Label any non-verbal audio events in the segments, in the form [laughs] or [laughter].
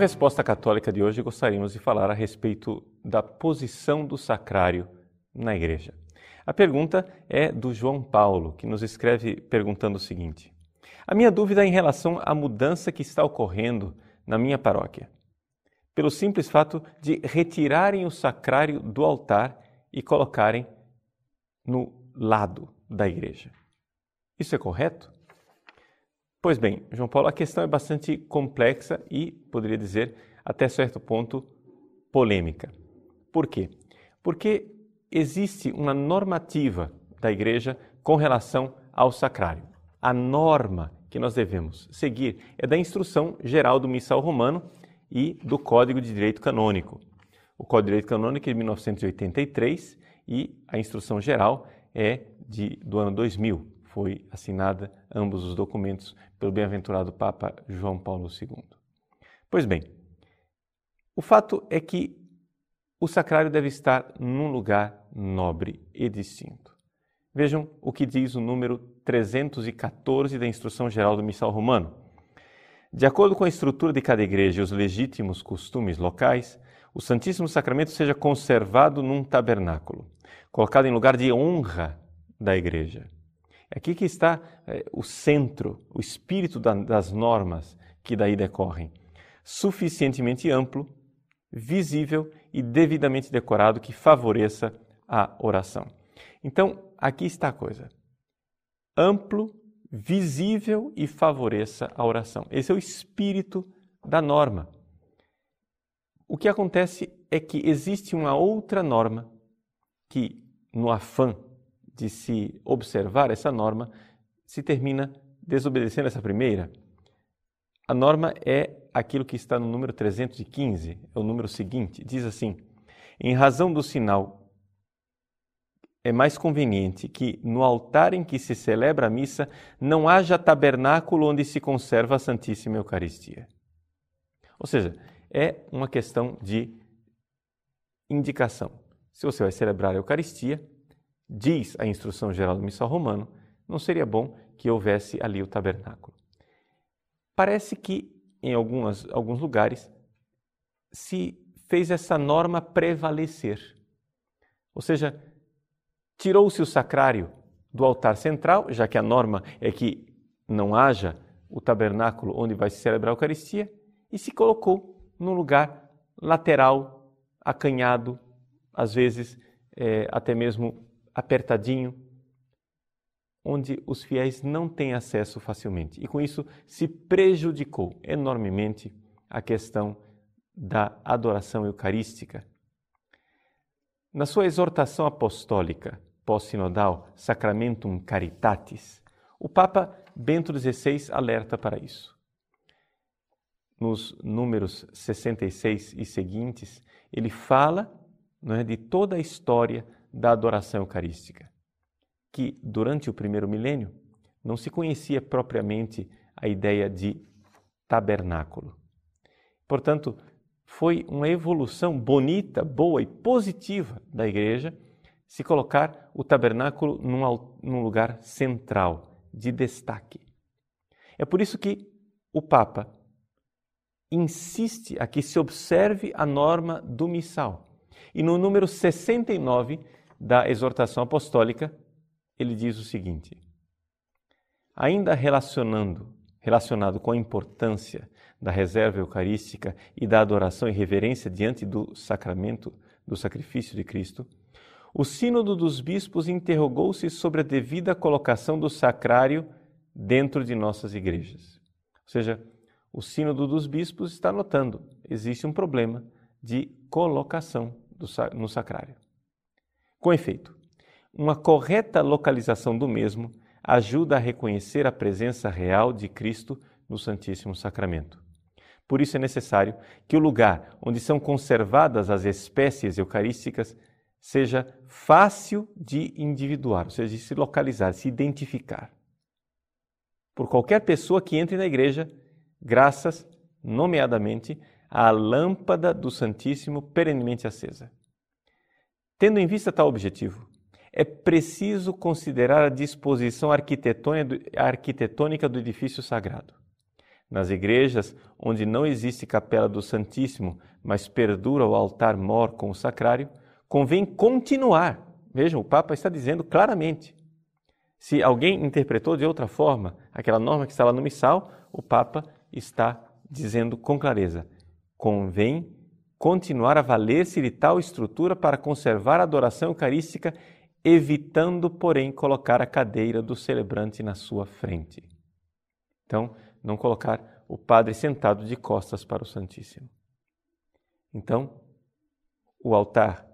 Resposta Católica de hoje gostaríamos de falar a respeito da posição do sacrário na igreja. A pergunta é do João Paulo, que nos escreve perguntando o seguinte: A minha dúvida é em relação à mudança que está ocorrendo na minha paróquia, pelo simples fato de retirarem o sacrário do altar e colocarem no lado da igreja. Isso é correto? Pois bem, João Paulo, a questão é bastante complexa e, poderia dizer, até certo ponto, polêmica. Por quê? Porque existe uma normativa da igreja com relação ao sacrário. A norma que nós devemos seguir é da Instrução Geral do Missal Romano e do Código de Direito Canônico. O Código de Direito Canônico é de 1983 e a Instrução Geral é de, do ano 2000. Foi assinada ambos os documentos pelo bem-aventurado Papa João Paulo II. Pois bem, o fato é que o sacrário deve estar num lugar nobre e distinto. Vejam o que diz o número 314 da Instrução Geral do Missal Romano. De acordo com a estrutura de cada igreja e os legítimos costumes locais, o Santíssimo Sacramento seja conservado num tabernáculo, colocado em lugar de honra da igreja. É aqui que está é, o centro, o espírito da, das normas que daí decorrem. Suficientemente amplo, visível e devidamente decorado que favoreça a oração. Então, aqui está a coisa. Amplo, visível e favoreça a oração. Esse é o espírito da norma. O que acontece é que existe uma outra norma que, no afã de se observar essa norma, se termina desobedecendo essa primeira. A norma é aquilo que está no número 315, é o número seguinte, diz assim: em razão do sinal é mais conveniente que no altar em que se celebra a missa não haja tabernáculo onde se conserva a Santíssima Eucaristia. Ou seja, é uma questão de indicação. Se você vai celebrar a Eucaristia, diz a instrução geral do missal romano, não seria bom que houvesse ali o tabernáculo. Parece que em algumas, alguns lugares se fez essa norma prevalecer. Ou seja, tirou-se o sacrário do altar central, já que a norma é que não haja o tabernáculo onde vai se celebrar a Eucaristia, e se colocou num lugar lateral, acanhado, às vezes é, até mesmo apertadinho, onde os fiéis não têm acesso facilmente. E com isso se prejudicou enormemente a questão da adoração eucarística. Na sua exortação apostólica pós-sinodal Sacramentum Caritatis, o Papa Bento XVI alerta para isso. Nos números 66 e seguintes, ele fala é, de toda a história da adoração eucarística, que durante o primeiro milênio não se conhecia propriamente a ideia de tabernáculo. Portanto, foi uma evolução bonita, boa e positiva da igreja se colocar o tabernáculo num, num lugar central, de destaque. É por isso que o Papa insiste a que se observe a norma do missal. E no número 69 da exortação apostólica, ele diz o seguinte: ainda relacionando, relacionado com a importância da reserva eucarística e da adoração e reverência diante do sacramento do sacrifício de Cristo, o Sínodo dos Bispos interrogou-se sobre a devida colocação do sacrário dentro de nossas igrejas. Ou seja, o Sínodo dos Bispos está notando existe um problema de colocação do, no sacrário. Com efeito, uma correta localização do mesmo ajuda a reconhecer a presença real de Cristo no Santíssimo Sacramento. Por isso é necessário que o lugar onde são conservadas as espécies eucarísticas seja fácil de individuar, ou seja, de se localizar, se identificar. Por qualquer pessoa que entre na igreja, graças nomeadamente a lâmpada do Santíssimo perenemente acesa. Tendo em vista tal objetivo, é preciso considerar a disposição arquitetônica do edifício sagrado. Nas igrejas onde não existe capela do Santíssimo, mas perdura o altar-mor com o sacrário, convém continuar. Vejam, o Papa está dizendo claramente. Se alguém interpretou de outra forma aquela norma que está lá no missal, o Papa está dizendo com clareza: convém continuar a valer-se de tal estrutura para conservar a adoração eucarística, evitando, porém, colocar a cadeira do celebrante na sua frente. Então, não colocar o padre sentado de costas para o Santíssimo. Então, o altar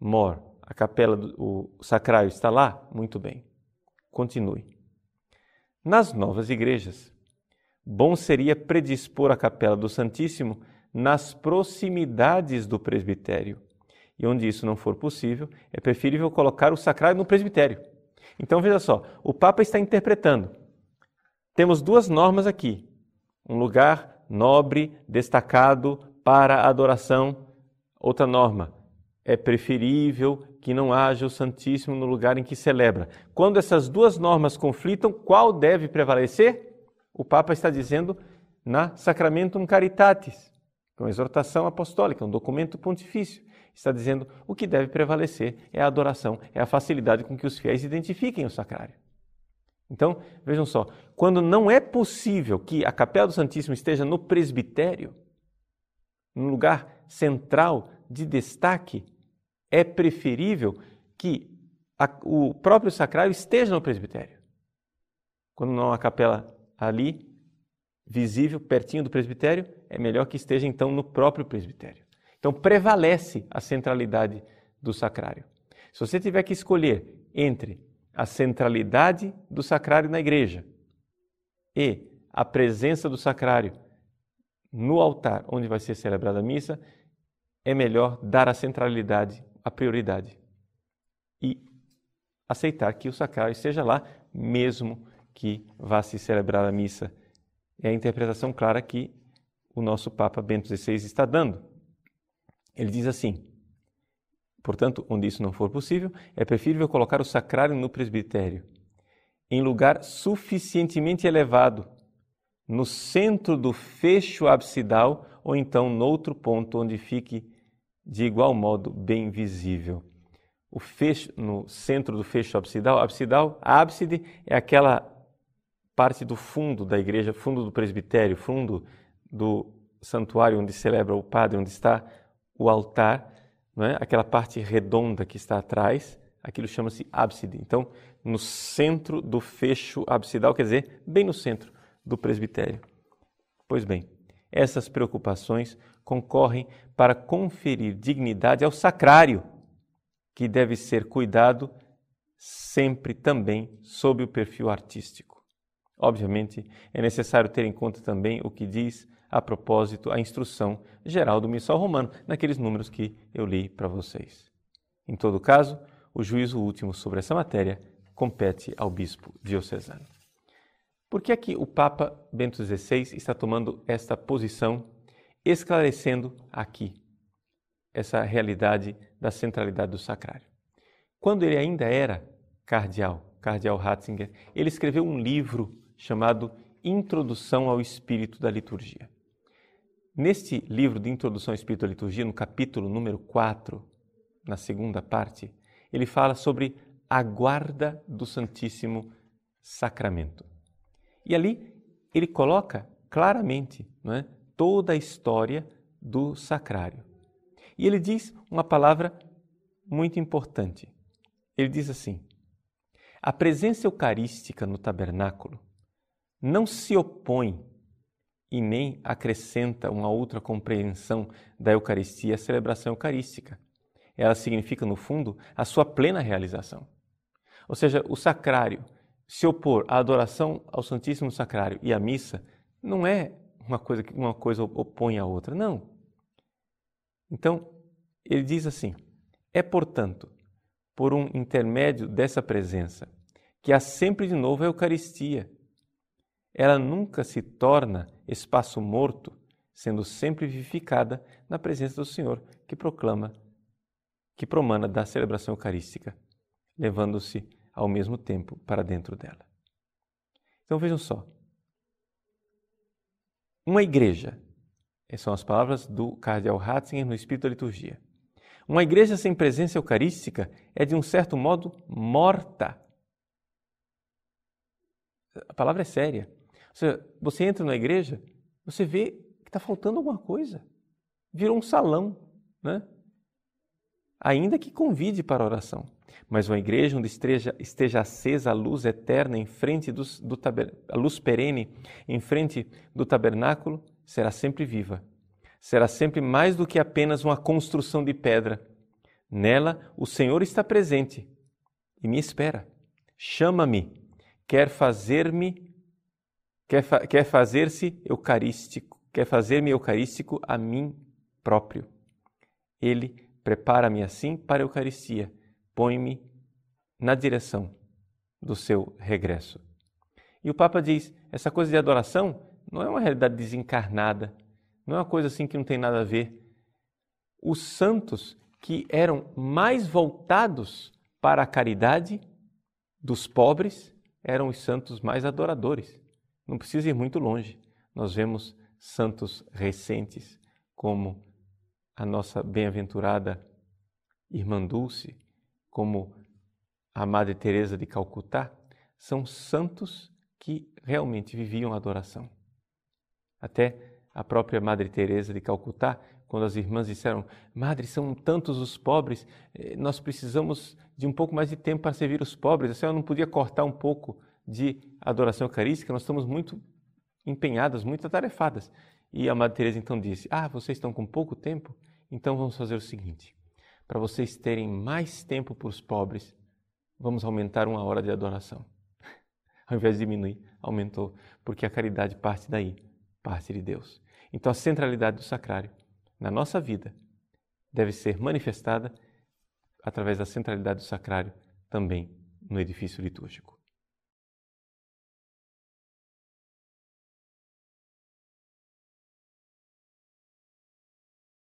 mor, a capela, o sacrário está lá? Muito bem. Continue. Nas novas igrejas, bom seria predispor a capela do Santíssimo nas proximidades do presbitério. E onde isso não for possível, é preferível colocar o sacrário no presbitério. Então veja só, o Papa está interpretando. Temos duas normas aqui: um lugar nobre, destacado para a adoração. Outra norma: é preferível que não haja o Santíssimo no lugar em que celebra. Quando essas duas normas conflitam, qual deve prevalecer? O Papa está dizendo na Sacramentum Caritatis, é uma exortação apostólica, um documento pontifício. Está dizendo o que deve prevalecer é a adoração, é a facilidade com que os fiéis identifiquem o sacrário. Então, vejam só, quando não é possível que a capela do Santíssimo esteja no presbitério, no lugar central de destaque, é preferível que a, o próprio sacrário esteja no presbitério. Quando não há capela ali, visível, pertinho do presbitério, é melhor que esteja então no próprio presbitério. Então prevalece a centralidade do sacrário. Se você tiver que escolher entre a centralidade do sacrário na igreja e a presença do sacrário no altar onde vai ser celebrada a missa, é melhor dar a centralidade, a prioridade e aceitar que o sacrário esteja lá, mesmo que vá se celebrar a missa. É a interpretação clara que o nosso Papa Bento XVI está dando. Ele diz assim: portanto, onde isso não for possível, é preferível colocar o sacrário no presbitério, em lugar suficientemente elevado, no centro do fecho absidal ou então noutro ponto onde fique de igual modo bem visível. O fecho, no centro do fecho absidal, absidal, a ábside é aquela parte do fundo da igreja, fundo do presbitério, fundo do santuário onde celebra o padre, onde está o altar, não é? aquela parte redonda que está atrás, aquilo chama-se ábside. Então, no centro do fecho absidal, quer dizer, bem no centro do presbitério. Pois bem, essas preocupações concorrem para conferir dignidade ao sacrário, que deve ser cuidado sempre também sob o perfil artístico. Obviamente, é necessário ter em conta também o que diz a propósito a instrução geral do missal romano, naqueles números que eu li para vocês. Em todo caso, o juízo último sobre essa matéria compete ao bispo diocesano. Por que é que o Papa Bento XVI está tomando esta posição, esclarecendo aqui essa realidade da centralidade do sacrário? Quando ele ainda era cardeal, cardeal Ratzinger, ele escreveu um livro chamado Introdução ao Espírito da Liturgia. Neste livro de Introdução ao Espírito da Liturgia, no capítulo número 4, na segunda parte, ele fala sobre a guarda do Santíssimo Sacramento. E ali ele coloca claramente não é, toda a história do sacrário. E ele diz uma palavra muito importante. Ele diz assim: a presença eucarística no tabernáculo não se opõe e nem acrescenta uma outra compreensão da Eucaristia à celebração eucarística. Ela significa, no fundo, a sua plena realização. Ou seja, o sacrário se opor à adoração ao Santíssimo Sacrário e à missa não é uma coisa que uma coisa opõe à outra, não. Então, ele diz assim: é, portanto, por um intermédio dessa presença que há sempre de novo a Eucaristia. Ela nunca se torna espaço morto sendo sempre vivificada na presença do Senhor, que proclama, que promana da celebração eucarística, levando-se ao mesmo tempo para dentro dela. Então vejam só. Uma igreja, essas são as palavras do cardeal Ratzinger no Espírito da Liturgia. Uma igreja sem presença eucarística é, de um certo modo, morta. A palavra é séria. Seja, você entra na igreja, você vê que está faltando alguma coisa. Virou um salão, né? Ainda que convide para a oração. Mas uma igreja onde esteja, esteja acesa a luz eterna em frente dos, do a luz perene em frente do tabernáculo, será sempre viva. Será sempre mais do que apenas uma construção de pedra. Nela, o Senhor está presente e me espera. Chama-me, quer fazer-me quer, fa quer fazer-se eucarístico, quer fazer-me eucarístico a mim próprio. Ele prepara-me assim para a Eucaristia, põe-me na direção do seu regresso. E o Papa diz: essa coisa de adoração não é uma realidade desencarnada, não é uma coisa assim que não tem nada a ver. Os santos que eram mais voltados para a caridade dos pobres eram os santos mais adoradores. Não precisa ir muito longe. Nós vemos santos recentes, como a nossa bem-aventurada Irmã Dulce, como a Madre Teresa de Calcutá, são santos que realmente viviam a adoração. Até a própria Madre Teresa de Calcutá, quando as irmãs disseram: "Madre, são tantos os pobres, eh, nós precisamos de um pouco mais de tempo para servir os pobres. A senhora não podia cortar um pouco de adoração eucarística, nós estamos muito empenhadas, muito atarefadas. E a Madre Teresa então disse: "Ah, vocês estão com pouco tempo, então vamos fazer o seguinte: para vocês terem mais tempo para os pobres, vamos aumentar uma hora de adoração. [laughs] Ao invés de diminuir, aumentou, porque a caridade parte daí, parte de Deus. Então a centralidade do sacrário na nossa vida deve ser manifestada através da centralidade do sacrário também no edifício litúrgico.